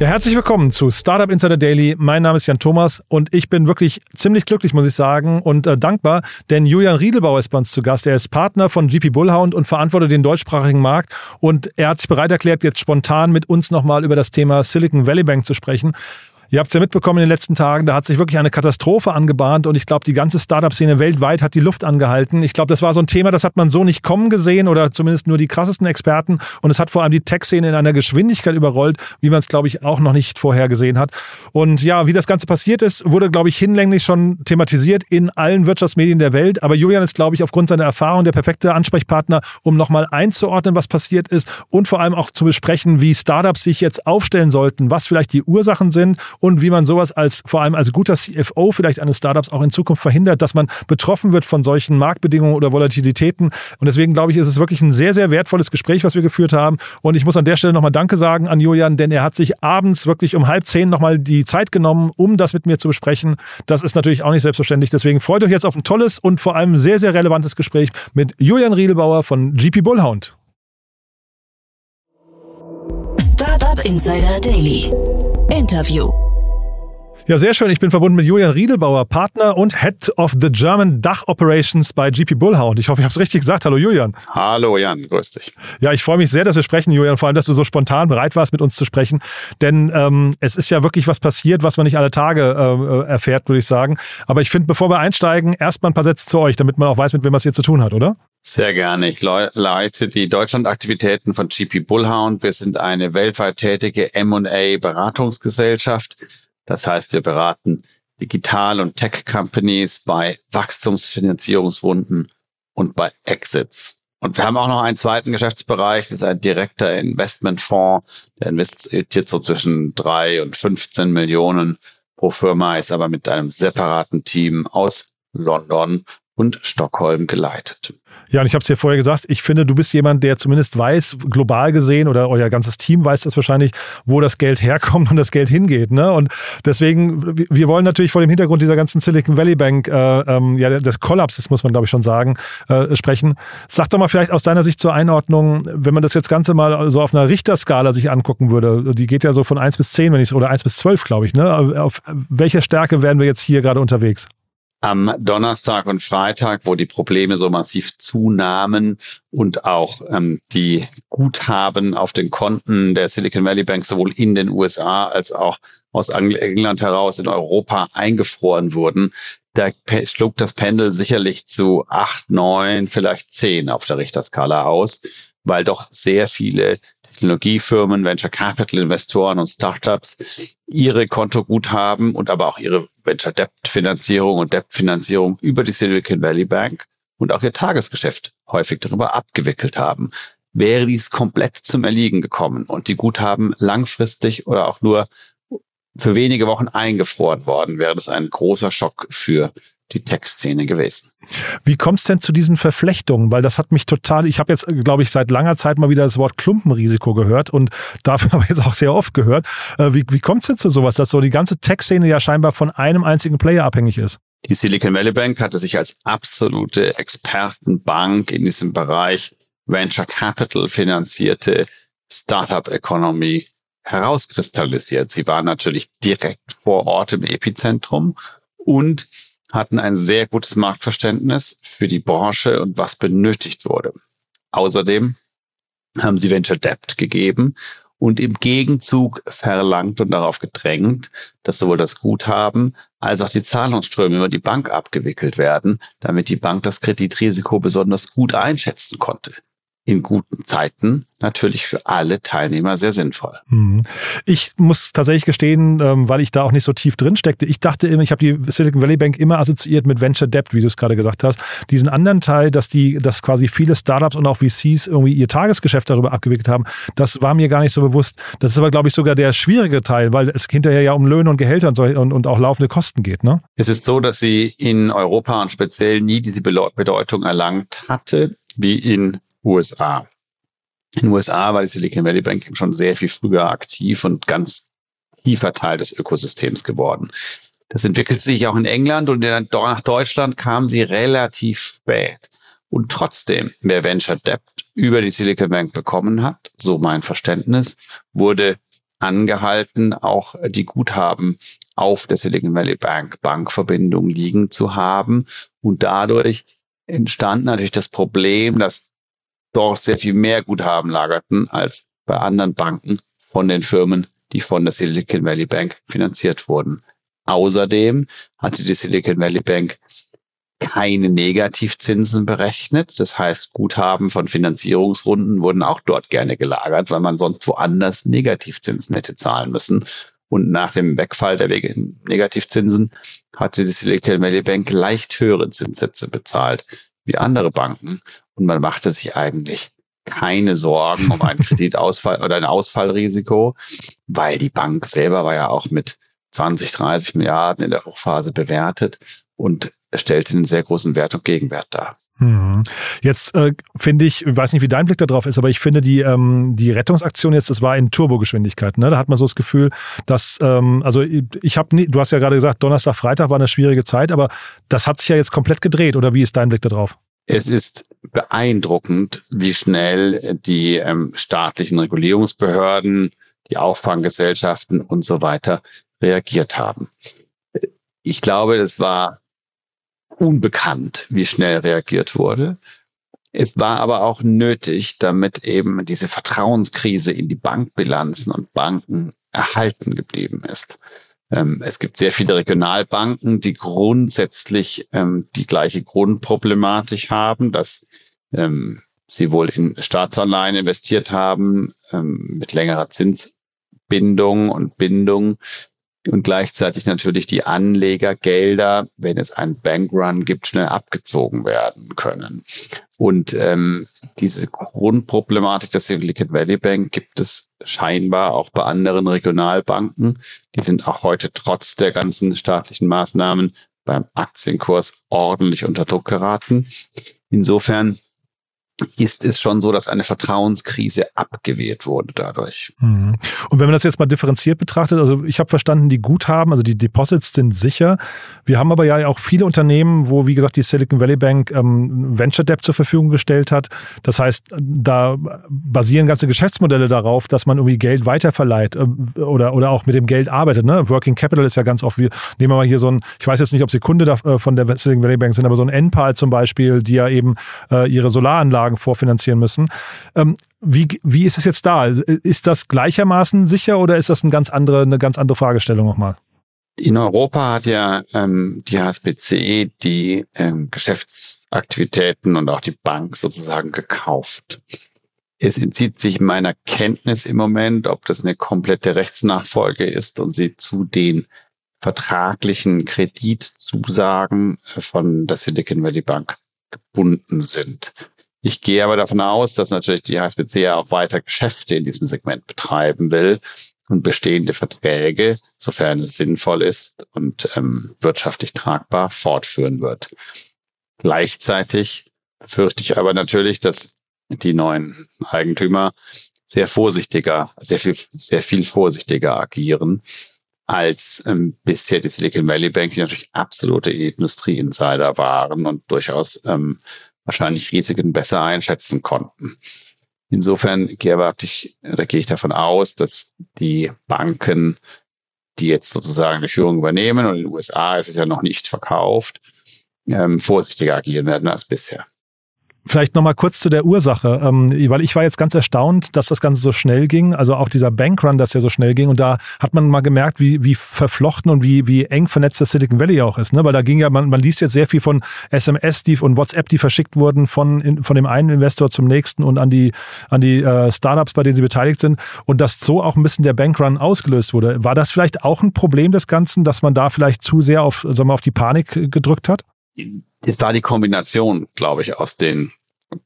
Ja, herzlich willkommen zu Startup Insider Daily. Mein Name ist Jan Thomas und ich bin wirklich ziemlich glücklich, muss ich sagen, und äh, dankbar, denn Julian Riedelbauer ist bei uns zu Gast. Er ist Partner von GP Bullhound und verantwortet den deutschsprachigen Markt. Und er hat sich bereit erklärt, jetzt spontan mit uns nochmal über das Thema Silicon Valley Bank zu sprechen. Ihr habt es ja mitbekommen in den letzten Tagen, da hat sich wirklich eine Katastrophe angebahnt und ich glaube, die ganze Startup-Szene weltweit hat die Luft angehalten. Ich glaube, das war so ein Thema, das hat man so nicht kommen gesehen oder zumindest nur die krassesten Experten und es hat vor allem die Tech-Szene in einer Geschwindigkeit überrollt, wie man es, glaube ich, auch noch nicht vorher gesehen hat. Und ja, wie das Ganze passiert ist, wurde, glaube ich, hinlänglich schon thematisiert in allen Wirtschaftsmedien der Welt. Aber Julian ist, glaube ich, aufgrund seiner Erfahrung der perfekte Ansprechpartner, um nochmal einzuordnen, was passiert ist und vor allem auch zu besprechen, wie Startups sich jetzt aufstellen sollten, was vielleicht die Ursachen sind und wie man sowas als, vor allem als guter CFO vielleicht eines Startups auch in Zukunft verhindert, dass man betroffen wird von solchen Marktbedingungen oder Volatilitäten. Und deswegen glaube ich, ist es wirklich ein sehr, sehr wertvolles Gespräch, was wir geführt haben. Und ich muss an der Stelle nochmal Danke sagen an Julian, denn er hat sich abends wirklich um halb zehn nochmal die Zeit genommen, um das mit mir zu besprechen. Das ist natürlich auch nicht selbstverständlich. Deswegen freut euch jetzt auf ein tolles und vor allem sehr, sehr relevantes Gespräch mit Julian Riedelbauer von GP Bullhound. Startup Insider Daily. Interview. Ja, sehr schön. Ich bin verbunden mit Julian Riedelbauer, Partner und Head of the German Dach Operations bei GP Bullhound. Ich hoffe, ich habe es richtig gesagt. Hallo Julian. Hallo Jan, grüß dich. Ja, ich freue mich sehr, dass wir sprechen, Julian, vor allem, dass du so spontan bereit warst, mit uns zu sprechen. Denn ähm, es ist ja wirklich was passiert, was man nicht alle Tage äh, erfährt, würde ich sagen. Aber ich finde, bevor wir einsteigen, erstmal ein paar Sätze zu euch, damit man auch weiß, mit wem man es hier zu tun hat, oder? Sehr gerne. Ich leite die Deutschlandaktivitäten von GP Bullhound. Wir sind eine weltweit tätige M&A-Beratungsgesellschaft das heißt, wir beraten Digital- und Tech-Companies bei Wachstumsfinanzierungswunden und bei Exits. Und wir haben auch noch einen zweiten Geschäftsbereich, das ist ein direkter Investmentfonds, der investiert so zwischen drei und 15 Millionen pro Firma, ist aber mit einem separaten Team aus London und Stockholm geleitet. Ja, und ich habe es dir vorher gesagt, ich finde, du bist jemand, der zumindest weiß, global gesehen, oder euer ganzes Team weiß das wahrscheinlich, wo das Geld herkommt und das Geld hingeht. Ne? Und deswegen, wir wollen natürlich vor dem Hintergrund dieser ganzen Silicon Valley Bank, äh, ähm, ja, des Kollapses, muss man glaube ich schon sagen, äh, sprechen. Sag doch mal vielleicht aus deiner Sicht zur Einordnung, wenn man das jetzt Ganze mal so auf einer Richterskala sich angucken würde, die geht ja so von 1 bis 10, wenn ich oder 1 bis 12, glaube ich. Ne? Auf welcher Stärke wären wir jetzt hier gerade unterwegs? Am Donnerstag und Freitag, wo die Probleme so massiv zunahmen und auch ähm, die Guthaben auf den Konten der Silicon Valley Bank sowohl in den USA als auch aus England heraus in Europa eingefroren wurden, da schlug das Pendel sicherlich zu acht, neun, vielleicht zehn auf der Richterskala aus, weil doch sehr viele Technologiefirmen, Venture Capital Investoren und Startups ihre Kontoguthaben und aber auch ihre Venture Debt Finanzierung und Debt Finanzierung über die Silicon Valley Bank und auch ihr Tagesgeschäft häufig darüber abgewickelt haben. Wäre dies komplett zum Erliegen gekommen und die Guthaben langfristig oder auch nur für wenige Wochen eingefroren worden, wäre das ein großer Schock für die Textszene gewesen. Wie kommt es denn zu diesen Verflechtungen? Weil das hat mich total, ich habe jetzt, glaube ich, seit langer Zeit mal wieder das Wort Klumpenrisiko gehört und dafür habe ich jetzt auch sehr oft gehört. Äh, wie, wie kommt es denn zu sowas, dass so die ganze Tech-Szene ja scheinbar von einem einzigen Player abhängig ist? Die Silicon Valley Bank hatte sich als absolute Expertenbank in diesem Bereich Venture Capital finanzierte Startup Economy herauskristallisiert. Sie war natürlich direkt vor Ort im Epizentrum und hatten ein sehr gutes Marktverständnis für die Branche und was benötigt wurde. Außerdem haben sie Venture Debt gegeben und im Gegenzug verlangt und darauf gedrängt, dass sowohl das Guthaben als auch die Zahlungsströme über die Bank abgewickelt werden, damit die Bank das Kreditrisiko besonders gut einschätzen konnte in guten Zeiten natürlich für alle Teilnehmer sehr sinnvoll. Mhm. Ich muss tatsächlich gestehen, ähm, weil ich da auch nicht so tief drin steckte. Ich dachte immer, ich habe die Silicon Valley Bank immer assoziiert mit Venture Debt, wie du es gerade gesagt hast. Diesen anderen Teil, dass die, dass quasi viele Startups und auch VCs irgendwie ihr Tagesgeschäft darüber abgewickelt haben, das war mir gar nicht so bewusst. Das ist aber, glaube ich, sogar der schwierige Teil, weil es hinterher ja um Löhne und Gehälter und, so, und, und auch laufende Kosten geht. Ne? Es ist so, dass sie in Europa und speziell nie diese Bedeutung erlangt hatte wie in USA. In den USA war die Silicon Valley Bank schon sehr viel früher aktiv und ganz tiefer Teil des Ökosystems geworden. Das entwickelte sich auch in England und nach Deutschland kam sie relativ spät. Und trotzdem, wer Venture Debt über die Silicon Bank bekommen hat, so mein Verständnis, wurde angehalten, auch die Guthaben auf der Silicon Valley Bank Bankverbindung liegen zu haben. Und dadurch entstand natürlich das Problem, dass dort sehr viel mehr Guthaben lagerten als bei anderen Banken von den Firmen, die von der Silicon Valley Bank finanziert wurden. Außerdem hatte die Silicon Valley Bank keine Negativzinsen berechnet. Das heißt, Guthaben von Finanzierungsrunden wurden auch dort gerne gelagert, weil man sonst woanders Negativzinsen hätte zahlen müssen. Und nach dem Wegfall der Negativzinsen hatte die Silicon Valley Bank leicht höhere Zinssätze bezahlt wie andere Banken. Und man machte sich eigentlich keine Sorgen um einen Kreditausfall oder ein Ausfallrisiko, weil die Bank selber war ja auch mit 20, 30 Milliarden in der Hochphase bewertet und stellte einen sehr großen Wert und Gegenwert dar. Mhm. Jetzt äh, finde ich, weiß nicht, wie dein Blick darauf ist, aber ich finde die, ähm, die Rettungsaktion jetzt, das war in Turbogeschwindigkeit. Ne? Da hat man so das Gefühl, dass, ähm, also ich habe nie, du hast ja gerade gesagt, Donnerstag, Freitag war eine schwierige Zeit, aber das hat sich ja jetzt komplett gedreht, oder wie ist dein Blick darauf? Es ist beeindruckend, wie schnell die ähm, staatlichen Regulierungsbehörden, die Auffanggesellschaften und so weiter reagiert haben. Ich glaube, es war unbekannt, wie schnell reagiert wurde. Es war aber auch nötig, damit eben diese Vertrauenskrise in die Bankbilanzen und Banken erhalten geblieben ist. Ähm, es gibt sehr viele Regionalbanken, die grundsätzlich ähm, die gleiche Grundproblematik haben, dass ähm, sie wohl in Staatsanleihen investiert haben mit längerer Zinsbindung und Bindung und gleichzeitig natürlich die Anlegergelder, wenn es einen Bankrun gibt, schnell abgezogen werden können. Und ähm, diese Grundproblematik der Silicon Valley Bank gibt es scheinbar auch bei anderen Regionalbanken. Die sind auch heute trotz der ganzen staatlichen Maßnahmen beim Aktienkurs ordentlich unter Druck geraten. Insofern ist es schon so, dass eine Vertrauenskrise abgewehrt wurde dadurch. Mhm. Und wenn man das jetzt mal differenziert betrachtet, also ich habe verstanden, die Guthaben, also die Deposits sind sicher. Wir haben aber ja auch viele Unternehmen, wo, wie gesagt, die Silicon Valley Bank ähm, Venture Debt zur Verfügung gestellt hat. Das heißt, da basieren ganze Geschäftsmodelle darauf, dass man irgendwie Geld weiterverleiht äh, oder, oder auch mit dem Geld arbeitet. Ne? Working Capital ist ja ganz oft, wir nehmen wir mal hier so ein, ich weiß jetzt nicht, ob Sie Kunde da, äh, von der Silicon Valley Bank sind, aber so ein NPAL zum Beispiel, die ja eben äh, ihre Solaranlagen Anlagen vorfinanzieren müssen. Ähm, wie, wie ist es jetzt da? Ist das gleichermaßen sicher oder ist das eine ganz andere, eine ganz andere Fragestellung nochmal? In Europa hat ja ähm, die HSBC die ähm, Geschäftsaktivitäten und auch die Bank sozusagen gekauft. Es entzieht sich meiner Kenntnis im Moment, ob das eine komplette Rechtsnachfolge ist und sie zu den vertraglichen Kreditzusagen von der Silicon Valley Bank gebunden sind. Ich gehe aber davon aus, dass natürlich die HSBC ja auch weiter Geschäfte in diesem Segment betreiben will und bestehende Verträge, sofern es sinnvoll ist und ähm, wirtschaftlich tragbar, fortführen wird. Gleichzeitig fürchte ich aber natürlich, dass die neuen Eigentümer sehr vorsichtiger, sehr viel, sehr viel vorsichtiger agieren als ähm, bisher die Silicon Valley Bank, die natürlich absolute Industrieinsider waren und durchaus ähm, wahrscheinlich Risiken besser einschätzen konnten. Insofern gehe ich, gehe ich davon aus, dass die Banken, die jetzt sozusagen die Führung übernehmen, und in den USA ist es ja noch nicht verkauft, ähm, vorsichtiger agieren werden als bisher. Vielleicht nochmal kurz zu der Ursache, ähm, weil ich war jetzt ganz erstaunt, dass das Ganze so schnell ging. Also auch dieser Bankrun, dass der so schnell ging. Und da hat man mal gemerkt, wie, wie verflochten und wie, wie eng vernetzt das Silicon Valley auch ist. Ne? Weil da ging ja, man, man liest jetzt sehr viel von SMS die, und WhatsApp, die verschickt wurden von, von dem einen Investor zum nächsten und an die, an die äh, Startups, bei denen sie beteiligt sind. Und dass so auch ein bisschen der Bankrun ausgelöst wurde. War das vielleicht auch ein Problem des Ganzen, dass man da vielleicht zu sehr auf, sagen wir, auf die Panik gedrückt hat? Es war die Kombination, glaube ich, aus den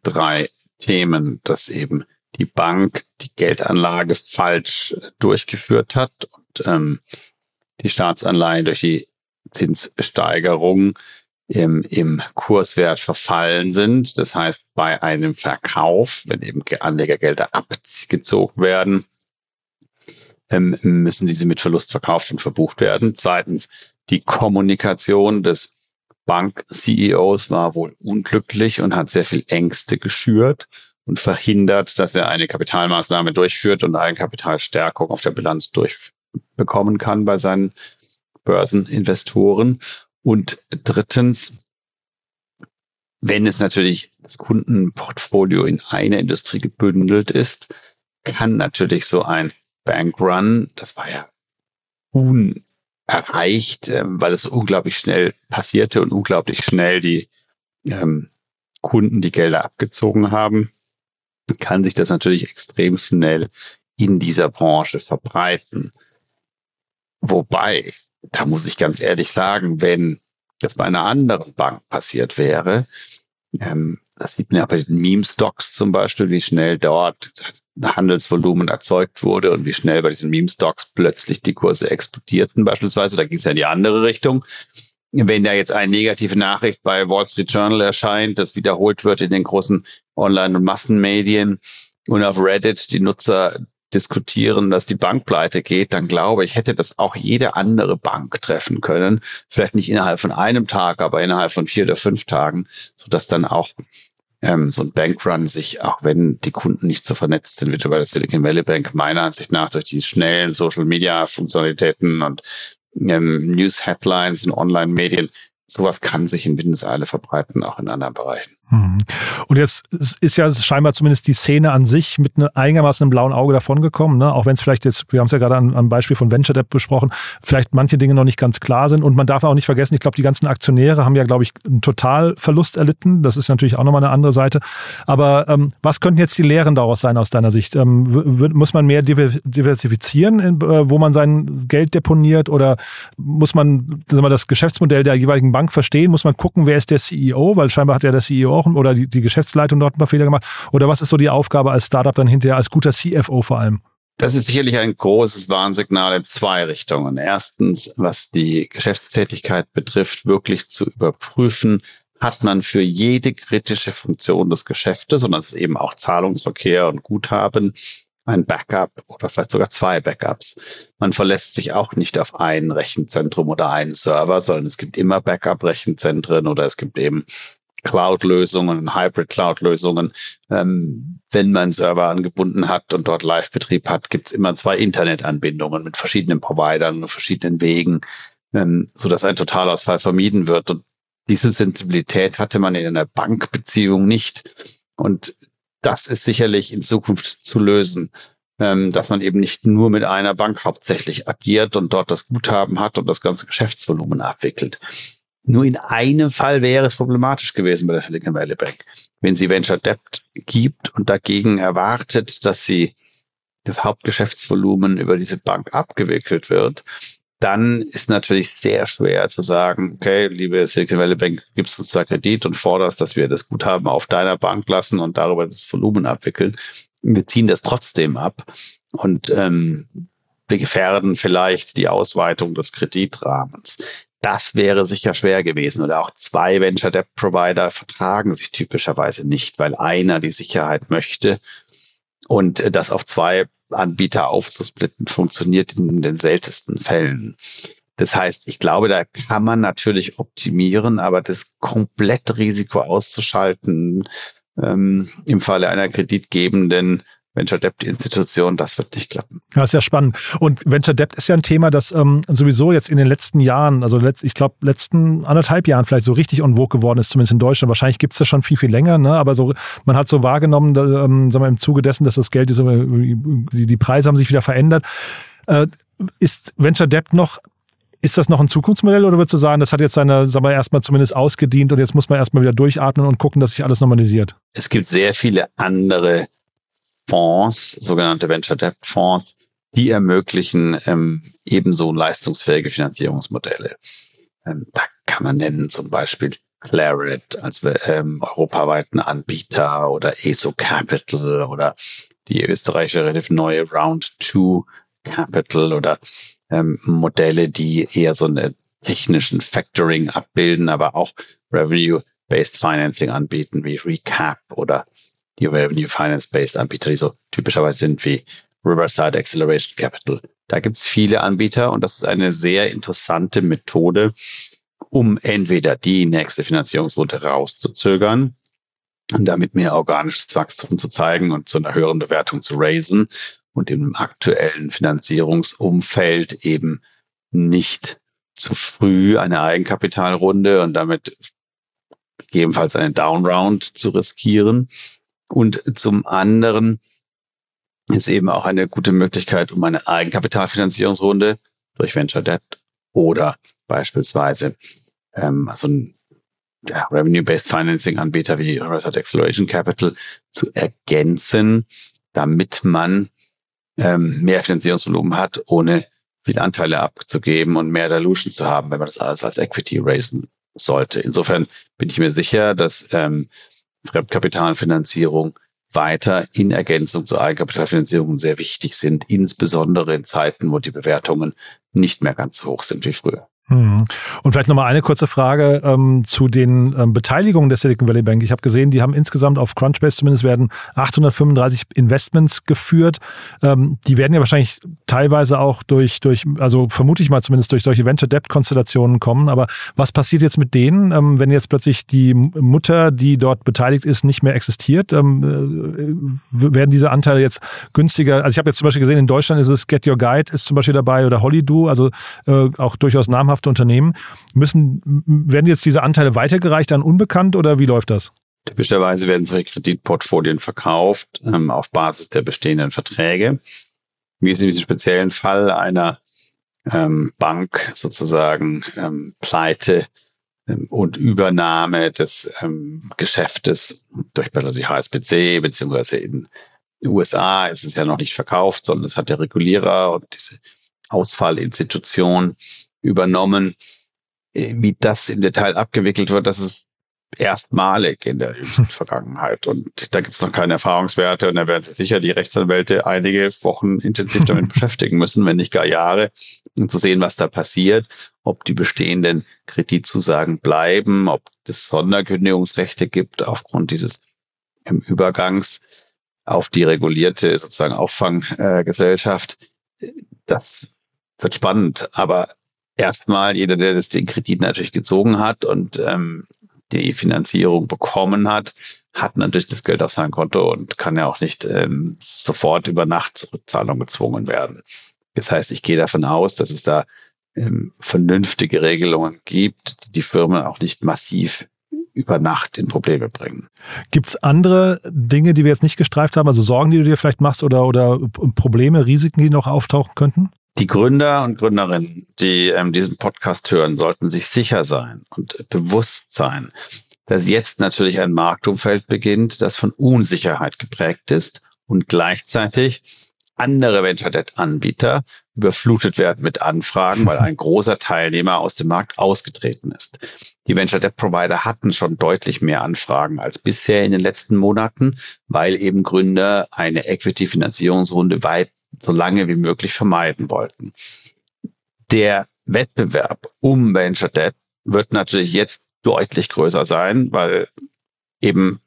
drei Themen, dass eben die Bank die Geldanlage falsch durchgeführt hat und ähm, die Staatsanleihen durch die Zinssteigerung im, im Kurswert verfallen sind. Das heißt, bei einem Verkauf, wenn eben Anlegergelder abgezogen werden, ähm, müssen diese mit Verlust verkauft und verbucht werden. Zweitens, die Kommunikation des Bank-CEOs war wohl unglücklich und hat sehr viel Ängste geschürt und verhindert, dass er eine Kapitalmaßnahme durchführt und Eigenkapitalstärkung auf der Bilanz durchbekommen kann bei seinen Börseninvestoren. Und drittens, wenn es natürlich das Kundenportfolio in einer Industrie gebündelt ist, kann natürlich so ein Bankrun, das war ja unerreicht, ähm, weil es unglaublich schnell passierte und unglaublich schnell die ähm, Kunden die Gelder abgezogen haben, kann sich das natürlich extrem schnell in dieser Branche verbreiten. Wobei, da muss ich ganz ehrlich sagen, wenn das bei einer anderen Bank passiert wäre, ähm, das sieht man ja bei den Meme-Stocks zum Beispiel, wie schnell dort Handelsvolumen erzeugt wurde und wie schnell bei diesen Meme-Stocks plötzlich die Kurse explodierten beispielsweise. Da ging es ja in die andere Richtung. Wenn da jetzt eine negative Nachricht bei Wall Street Journal erscheint, das wiederholt wird in den großen Online- und Massenmedien und auf Reddit die Nutzer diskutieren, dass die Bank pleite geht, dann glaube ich, hätte das auch jede andere Bank treffen können. Vielleicht nicht innerhalb von einem Tag, aber innerhalb von vier oder fünf Tagen, sodass dann auch ähm, so ein Bankrun sich, auch wenn die Kunden nicht so vernetzt sind wie bei der Silicon Valley Bank, meiner Ansicht nach durch die schnellen Social Media Funktionalitäten und ähm, News Headlines in Online-Medien sowas kann sich in Windeseile verbreiten, auch in anderen Bereichen. Mhm. Und jetzt ist ja scheinbar zumindest die Szene an sich mit einem einigermaßen einem blauen Auge davongekommen, ne? auch wenn es vielleicht jetzt, wir haben es ja gerade am Beispiel von Venture Debt besprochen, vielleicht manche Dinge noch nicht ganz klar sind. Und man darf auch nicht vergessen, ich glaube, die ganzen Aktionäre haben ja, glaube ich, einen Totalverlust erlitten. Das ist natürlich auch nochmal eine andere Seite. Aber ähm, was könnten jetzt die Lehren daraus sein aus deiner Sicht? Ähm, muss man mehr diversifizieren, äh, wo man sein Geld deponiert oder muss man sagen wir, das Geschäftsmodell der jeweiligen Bank verstehen? Muss man gucken, wer ist der CEO? Weil scheinbar hat ja der CEO auch oder die, die Geschäftsleitung dort ein paar Fehler gemacht. Oder was ist so die Aufgabe als Startup dann hinterher, als guter CFO vor allem? Das ist sicherlich ein großes Warnsignal in zwei Richtungen. Erstens, was die Geschäftstätigkeit betrifft, wirklich zu überprüfen, hat man für jede kritische Funktion des Geschäftes, und das ist eben auch Zahlungsverkehr und Guthaben, ein Backup oder vielleicht sogar zwei Backups. Man verlässt sich auch nicht auf ein Rechenzentrum oder einen Server, sondern es gibt immer Backup-Rechenzentren oder es gibt eben Cloud-Lösungen, Hybrid-Cloud-Lösungen. Ähm, wenn man Server angebunden hat und dort Live-Betrieb hat, gibt es immer zwei Internetanbindungen mit verschiedenen Providern und verschiedenen Wegen, ähm, so dass ein Totalausfall vermieden wird. Und diese Sensibilität hatte man in einer Bankbeziehung nicht. Und das ist sicherlich in Zukunft zu lösen, ähm, dass man eben nicht nur mit einer Bank hauptsächlich agiert und dort das Guthaben hat und das ganze Geschäftsvolumen abwickelt. Nur in einem Fall wäre es problematisch gewesen bei der Silicon Valley Bank. Wenn sie Venture Debt gibt und dagegen erwartet, dass sie das Hauptgeschäftsvolumen über diese Bank abgewickelt wird, dann ist natürlich sehr schwer zu sagen, okay, liebe Silicon Valley Bank, gibst uns zwar Kredit und forderst, dass wir das Guthaben auf deiner Bank lassen und darüber das Volumen abwickeln. Wir ziehen das trotzdem ab und ähm, wir gefährden vielleicht die Ausweitung des Kreditrahmens. Das wäre sicher schwer gewesen. Oder auch zwei Venture Debt Provider vertragen sich typischerweise nicht, weil einer die Sicherheit möchte und das auf zwei Anbieter aufzusplitten funktioniert in den seltensten Fällen. Das heißt, ich glaube, da kann man natürlich optimieren, aber das komplette Risiko auszuschalten ähm, im Falle einer kreditgebenden Venture Debt Institution, das wird nicht klappen. Das ist ja spannend. Und Venture Debt ist ja ein Thema, das ähm, sowieso jetzt in den letzten Jahren, also letzt, ich glaube letzten anderthalb Jahren vielleicht so richtig on vogue geworden ist, zumindest in Deutschland. Wahrscheinlich gibt es das schon viel, viel länger, ne? aber so, man hat so wahrgenommen, da, ähm, sagen wir, im Zuge dessen, dass das Geld, die, die Preise haben sich wieder verändert. Äh, ist Venture Debt noch ist das noch ein Zukunftsmodell oder würdest du sagen, das hat jetzt seine, sagen wir, erstmal zumindest ausgedient und jetzt muss man erstmal wieder durchatmen und gucken, dass sich alles normalisiert? Es gibt sehr viele andere Fonds, sogenannte Venture Debt Fonds, die ermöglichen ähm, ebenso leistungsfähige Finanzierungsmodelle. Ähm, da kann man nennen zum Beispiel Claret als ähm, europaweiten Anbieter oder ESO Capital oder die österreichische relativ neue Round 2 Capital oder ähm, Modelle, die eher so eine technischen Factoring abbilden, aber auch Revenue-Based Financing anbieten, wie Recap oder die Revenue Finance-Based Anbieter, die so typischerweise sind wie Riverside Acceleration Capital. Da gibt es viele Anbieter und das ist eine sehr interessante Methode, um entweder die nächste Finanzierungsrunde rauszuzögern und damit mehr organisches Wachstum zu zeigen und zu einer höheren Bewertung zu raisen und im aktuellen Finanzierungsumfeld eben nicht zu früh eine Eigenkapitalrunde und damit gegebenenfalls eine Downround zu riskieren. Und zum anderen ist eben auch eine gute Möglichkeit, um eine Eigenkapitalfinanzierungsrunde durch Venture Debt oder beispielsweise ähm, also ein ja, Revenue-Based Financing-Anbieter wie Horizon Acceleration Capital zu ergänzen, damit man ähm, mehr Finanzierungsvolumen hat, ohne viele Anteile abzugeben und mehr Dilution zu haben, wenn man das alles als Equity raisen sollte. Insofern bin ich mir sicher, dass ähm, Fremdkapitalfinanzierung weiter in Ergänzung zur Eigenkapitalfinanzierung sehr wichtig sind, insbesondere in Zeiten, wo die Bewertungen nicht mehr ganz so hoch sind wie früher. Hm. Und vielleicht nochmal eine kurze Frage ähm, zu den ähm, Beteiligungen der Silicon Valley Bank. Ich habe gesehen, die haben insgesamt auf Crunchbase zumindest werden 835 Investments geführt. Ähm, die werden ja wahrscheinlich teilweise auch durch, durch, also vermute ich mal zumindest durch solche Venture Debt Konstellationen kommen. Aber was passiert jetzt mit denen, ähm, wenn jetzt plötzlich die Mutter, die dort beteiligt ist, nicht mehr existiert? Ähm, äh, werden diese Anteile jetzt günstiger? Also ich habe jetzt zum Beispiel gesehen, in Deutschland ist es Get Your Guide ist zum Beispiel dabei oder Hollydo, also äh, auch durchaus namhaft namhafte Unternehmen. Müssen, werden jetzt diese Anteile weitergereicht an Unbekannt oder wie läuft das? Typischerweise werden solche Kreditportfolien verkauft ähm, auf Basis der bestehenden Verträge. Wie es in diesem speziellen Fall einer ähm, Bank sozusagen ähm, Pleite ähm, und Übernahme des ähm, Geschäftes durch HSBC beziehungsweise in den USA ist es ja noch nicht verkauft, sondern es hat der Regulierer und diese Ausfallinstitution übernommen. Äh, wie das im Detail abgewickelt wird, das ist erstmalig in der jüngsten Vergangenheit. Und da gibt es noch keine Erfahrungswerte und da werden sich sicher die Rechtsanwälte einige Wochen intensiv damit beschäftigen müssen, wenn nicht gar Jahre, um zu sehen, was da passiert, ob die bestehenden Kreditzusagen bleiben, ob es Sonderkündigungsrechte gibt aufgrund dieses ähm, Übergangs auf die regulierte sozusagen Auffanggesellschaft. Das wird spannend, aber erstmal jeder, der das den Kredit natürlich gezogen hat und ähm, die Finanzierung bekommen hat, hat natürlich das Geld auf seinem Konto und kann ja auch nicht ähm, sofort über Nacht zur Rückzahlung gezwungen werden. Das heißt, ich gehe davon aus, dass es da ähm, vernünftige Regelungen gibt, die die Firmen auch nicht massiv über Nacht in Probleme bringen. Gibt es andere Dinge, die wir jetzt nicht gestreift haben, also Sorgen, die du dir vielleicht machst oder, oder Probleme, Risiken, die noch auftauchen könnten? Die Gründer und Gründerinnen, die ähm, diesen Podcast hören, sollten sich sicher sein und bewusst sein, dass jetzt natürlich ein Marktumfeld beginnt, das von Unsicherheit geprägt ist und gleichzeitig andere Venture Debt Anbieter überflutet werden mit Anfragen, weil ein großer Teilnehmer aus dem Markt ausgetreten ist. Die Venture Debt Provider hatten schon deutlich mehr Anfragen als bisher in den letzten Monaten, weil eben Gründer eine Equity Finanzierungsrunde weit so lange wie möglich vermeiden wollten. Der Wettbewerb um Venture Debt wird natürlich jetzt deutlich größer sein, weil eben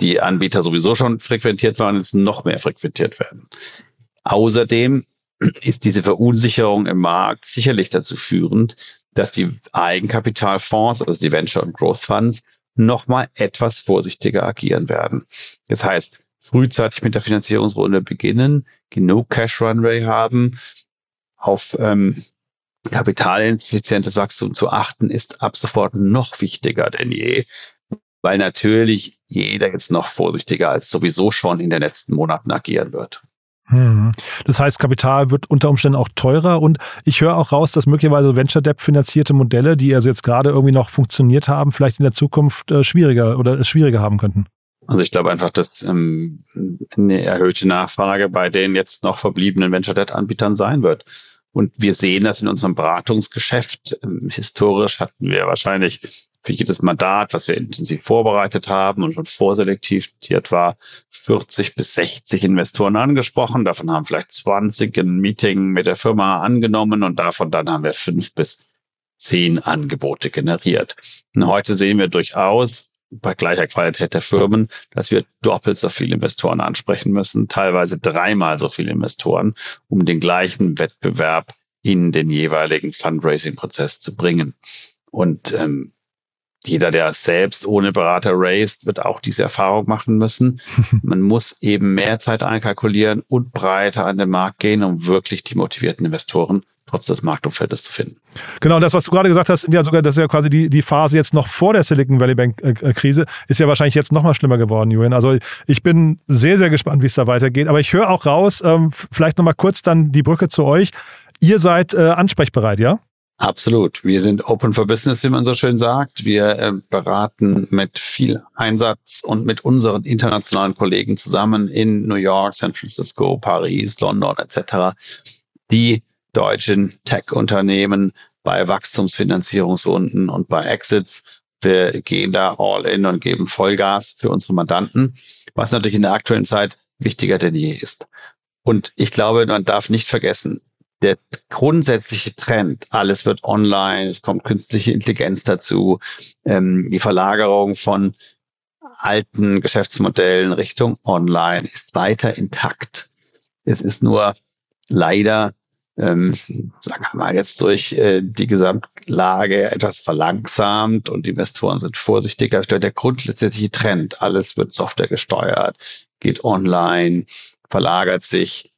die Anbieter sowieso schon frequentiert waren, jetzt noch mehr frequentiert werden. Außerdem ist diese Verunsicherung im Markt sicherlich dazu führend, dass die Eigenkapitalfonds, also die Venture- und Growth Funds, nochmal etwas vorsichtiger agieren werden. Das heißt, frühzeitig mit der Finanzierungsrunde beginnen, genug Cash Runway haben, auf ähm, kapitalineffizientes Wachstum zu achten, ist ab sofort noch wichtiger denn je, weil natürlich jeder jetzt noch vorsichtiger als sowieso schon in den letzten Monaten agieren wird. Hm. Das heißt, Kapital wird unter Umständen auch teurer und ich höre auch raus, dass möglicherweise Venture Debt finanzierte Modelle, die also jetzt gerade irgendwie noch funktioniert haben, vielleicht in der Zukunft äh, schwieriger oder es schwieriger haben könnten. Also ich glaube einfach, dass ähm, eine erhöhte Nachfrage bei den jetzt noch verbliebenen Venture Debt Anbietern sein wird. Und wir sehen das in unserem Beratungsgeschäft. Ähm, historisch hatten wir wahrscheinlich für jedes Mandat, was wir intensiv vorbereitet haben und schon vorselektiert war, 40 bis 60 Investoren angesprochen. Davon haben vielleicht 20 ein Meeting mit der Firma angenommen und davon dann haben wir fünf bis zehn Angebote generiert. Und heute sehen wir durchaus, bei gleicher Qualität der Firmen, dass wir doppelt so viele Investoren ansprechen müssen, teilweise dreimal so viele Investoren, um den gleichen Wettbewerb in den jeweiligen Fundraising-Prozess zu bringen. Und ähm, jeder, der selbst ohne Berater raced, wird auch diese Erfahrung machen müssen. Man muss eben mehr Zeit einkalkulieren und breiter an den Markt gehen, um wirklich die motivierten Investoren trotz des Marktumfeldes zu finden. Genau, und das, was du gerade gesagt hast, ja sogar, das ist ja quasi die, die Phase jetzt noch vor der Silicon Valley Bank äh, äh, Krise, ist ja wahrscheinlich jetzt noch mal schlimmer geworden, Julian. Also ich bin sehr, sehr gespannt, wie es da weitergeht. Aber ich höre auch raus, ähm, vielleicht noch mal kurz dann die Brücke zu euch. Ihr seid äh, ansprechbereit, ja? Absolut. Wir sind open for business, wie man so schön sagt. Wir äh, beraten mit viel Einsatz und mit unseren internationalen Kollegen zusammen in New York, San Francisco, Paris, London etc. die deutschen Tech-Unternehmen bei Wachstumsfinanzierungsrunden und bei Exits. Wir gehen da all in und geben Vollgas für unsere Mandanten, was natürlich in der aktuellen Zeit wichtiger denn je ist. Und ich glaube, man darf nicht vergessen, der grundsätzliche Trend, alles wird online, es kommt künstliche Intelligenz dazu, ähm, die Verlagerung von alten Geschäftsmodellen Richtung online ist weiter intakt. Es ist nur leider ähm, sagen wir mal, jetzt durch äh, die Gesamtlage etwas verlangsamt und Investoren sind vorsichtiger. Der grundsätzliche Trend, alles wird Software gesteuert, geht online, verlagert sich,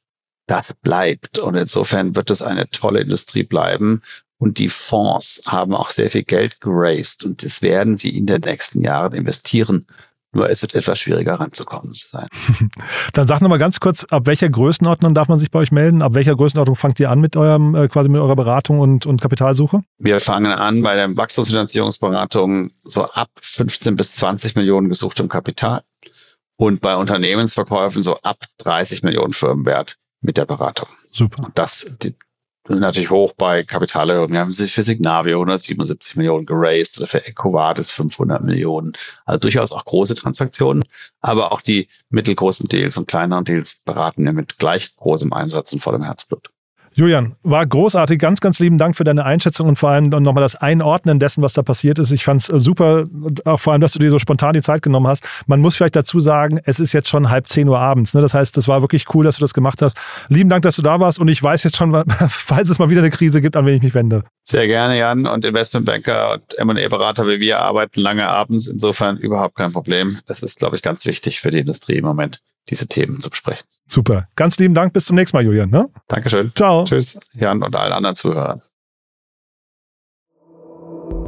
das bleibt. Und insofern wird es eine tolle Industrie bleiben. Und die Fonds haben auch sehr viel Geld geraced und das werden sie in den nächsten Jahren investieren. Nur es wird etwas schwieriger ranzukommen sein. Dann sag noch mal ganz kurz, ab welcher Größenordnung darf man sich bei euch melden? Ab welcher Größenordnung fangt ihr an mit eurem, äh, quasi mit eurer Beratung und, und Kapitalsuche? Wir fangen an bei der Wachstumsfinanzierungsberatung so ab 15 bis 20 Millionen gesuchtem Kapital und bei Unternehmensverkäufen so ab 30 Millionen Firmenwert mit der Beratung. Super. Und das, die, natürlich hoch bei Kapitalerhöhungen. Wir haben sich für Signavio 177 Millionen geraced oder für EcoVadis 500 Millionen. Also durchaus auch große Transaktionen, aber auch die mittelgroßen Deals und kleineren Deals beraten wir mit gleich großem Einsatz und vollem Herzblut. Julian, war großartig. Ganz, ganz lieben Dank für deine Einschätzung und vor allem nochmal das Einordnen dessen, was da passiert ist. Ich fand es äh, super, auch vor allem, dass du dir so spontan die Zeit genommen hast. Man muss vielleicht dazu sagen, es ist jetzt schon halb zehn Uhr abends. Ne? Das heißt, es war wirklich cool, dass du das gemacht hast. Lieben Dank, dass du da warst und ich weiß jetzt schon, falls es mal wieder eine Krise gibt, an wen ich mich wende. Sehr gerne, Jan. Und Investmentbanker und M&A-Berater wie wir arbeiten lange abends. Insofern überhaupt kein Problem. Das ist, glaube ich, ganz wichtig für die Industrie im Moment diese Themen zu besprechen. Super. Ganz lieben Dank. Bis zum nächsten Mal, Julian. Ne? Dankeschön. Ciao. Tschüss, Jan und allen anderen Zuhörern.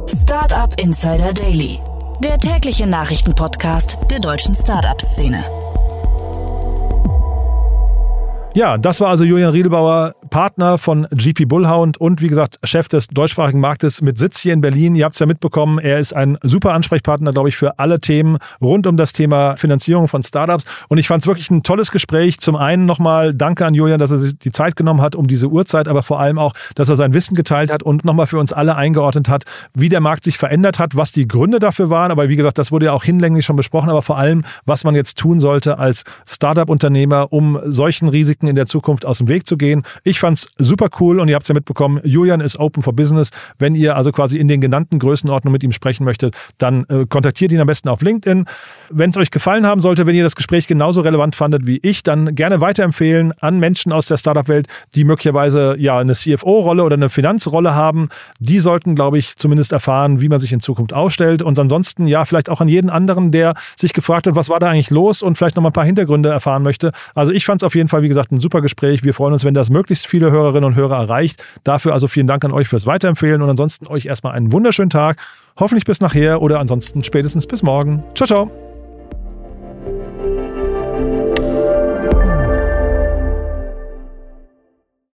Startup Insider Daily, der tägliche Nachrichtenpodcast der deutschen Startup-Szene. Ja, das war also Julian Riedelbauer, Partner von GP Bullhound und wie gesagt Chef des deutschsprachigen Marktes mit Sitz hier in Berlin. Ihr habt es ja mitbekommen, er ist ein super Ansprechpartner, glaube ich, für alle Themen rund um das Thema Finanzierung von Startups. Und ich fand es wirklich ein tolles Gespräch. Zum einen nochmal Danke an Julian, dass er sich die Zeit genommen hat um diese Uhrzeit, aber vor allem auch, dass er sein Wissen geteilt hat und nochmal für uns alle eingeordnet hat, wie der Markt sich verändert hat, was die Gründe dafür waren. Aber wie gesagt, das wurde ja auch hinlänglich schon besprochen, aber vor allem, was man jetzt tun sollte als Startup-Unternehmer, um solchen Risiken in der Zukunft aus dem Weg zu gehen. Ich fand es super cool und ihr habt es ja mitbekommen, Julian ist open for business. Wenn ihr also quasi in den genannten Größenordnungen mit ihm sprechen möchtet, dann äh, kontaktiert ihn am besten auf LinkedIn. Wenn es euch gefallen haben sollte, wenn ihr das Gespräch genauso relevant fandet wie ich, dann gerne weiterempfehlen an Menschen aus der Startup-Welt, die möglicherweise ja eine CFO-Rolle oder eine Finanzrolle haben. Die sollten, glaube ich, zumindest erfahren, wie man sich in Zukunft aufstellt. Und ansonsten ja, vielleicht auch an jeden anderen, der sich gefragt hat, was war da eigentlich los und vielleicht noch mal ein paar Hintergründe erfahren möchte. Also ich fand es auf jeden Fall, wie gesagt, ein super Gespräch. Wir freuen uns, wenn das möglichst viele Hörerinnen und Hörer erreicht. Dafür also vielen Dank an euch fürs Weiterempfehlen und ansonsten euch erstmal einen wunderschönen Tag. Hoffentlich bis nachher oder ansonsten spätestens bis morgen. Ciao, ciao.